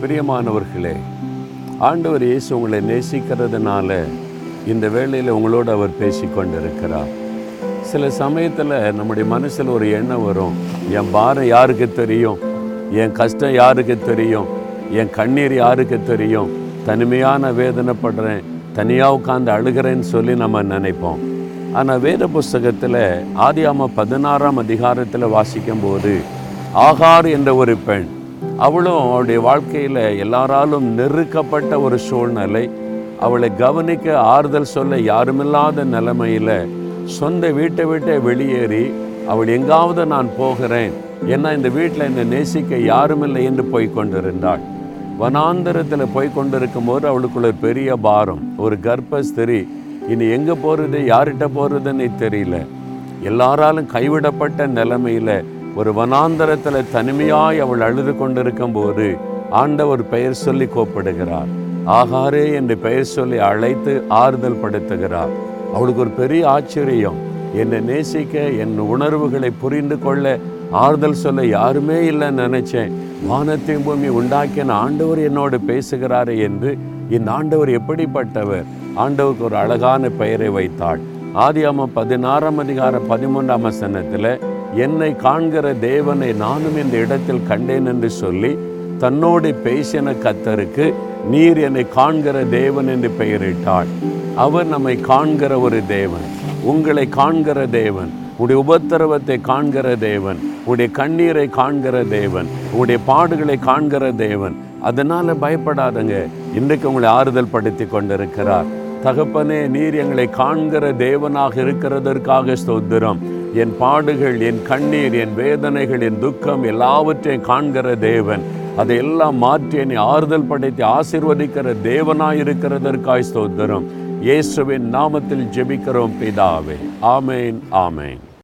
பிரியமானவர்களே ஆண்டவர் இயேசு உங்களை நேசிக்கிறதுனால இந்த வேளையில் உங்களோடு அவர் பேசிக்கொண்டிருக்கிறார். சில சமயத்தில் நம்முடைய மனசில் ஒரு எண்ணம் வரும். என் பாரம் யாருக்கு தெரியும்? என் கஷ்டம் யாருக்கு தெரியும்? என் கண்ணீர் யாருக்கு தெரியும்? தனிமையான வேதனைப்படுறேன் தனியாக உட்காந்து அழுகிறேன்னு சொல்லி நம்ம நினைப்போம். ஆனால் வேத புஸ்தகத்தில் ஆதியாம பதினாறாம் அதிகாரத்தில் வாசிக்கும்போது ஆகார் என்ற ஒரு பெண் அவளும் அவளுடைய வாழ்க்கையில் எல்லாராலும் நெருக்கப்பட்ட ஒரு சூழ்நிலை. அவளை கவனிக்க ஆறுதல் சொல்ல யாருமில்லாத நிலைமையில் சொந்த வீட்டை விட்டே வெளியேறி அவள் எங்காவது நான் போகிறேன். ஏன்னா இந்த வீட்டில் என்னை நேசிக்க யாருமில்லை என்று போய் கொண்டிருந்தாள். வனாந்தரத்தில் போய் கொண்டிருக்கும் போது அவளுக்குள்ள ஒரு பெரிய பாரம் ஒரு கர்ப்பஸ்திரி. இனி எங்கே போகிறது யார்கிட்ட போகிறதுன்னு தெரியல. எல்லாராலும் கைவிடப்பட்ட நிலைமையில் ஒரு வனாந்தரத்தில் தனிமையாய் அவள் அழுது கொண்டிருக்கும் போது ஆண்டவர் பெயர் சொல்லி கூப்பிடுகிறார். ஆகாரே என்று பெயர் சொல்லி அழைத்து ஆறுதல் படுத்துகிறார். அவளுக்கு ஒரு பெரிய ஆச்சரியம். என்னை நேசிக்க என் உணர்வுகளை புரிந்து கொள்ள ஆறுதல் சொல்ல யாருமே இல்லைன்னு நினைச்சேன். வானத்தையும் பூமி உண்டாக்கின ஆண்டவர் என்னோடு பேசுகிறாரே என்று இந்த ஆண்டவர் எப்படிப்பட்டவர்? ஆண்டவருக்கு ஒரு அழகான பெயரை வைத்தாள். ஆதியாம பதினாறாம் அதிகார பதிமூன்றாம் வசனத்தில் என்னை காண்கிற தேவனை நானும் இந்த இடத்தில் கண்டேன் என்று சொல்லி தன்னோடு பேசின கத்தருக்கு நீர் என்னை காண்கிற தேவன் என்று பெயரிட்டாள். அவர் நம்மை காண்கிற ஒரு தேவன் உங்களை காண்கிற தேவன் உடைய உபத்திரவத்தை காண்கிற தேவன் உடைய கண்ணீரை காண்கிற தேவன் உடைய பாடுகளை காண்கிற தேவன். அதனால் பயப்படாதங்க இன்றைக்கு உங்களை ஆறுதல் படுத்தி கொண்டிருக்கிறார். தகப்பனே நீர் எங்களை காண்கிற தேவனாக இருக்கிறதற்காக ஸ்தோத்திரம். என் பாடுகள் என் கண்ணீர் என் வேதனைகள் என் துக்கம் எல்லாவற்றையும் காண்கிற தேவன். அதையெல்லாம் மாற்றி என்னை ஆறுதல் படைத்து ஆசிர்வதிக்கிற தேவனாய் இருக்கிறதற்காய் ஸ்தோத்திரம். இயேசுவின் நாமத்தில் ஜெபிக்கிறோம் பிதாவே. ஆமேன் ஆமேன்.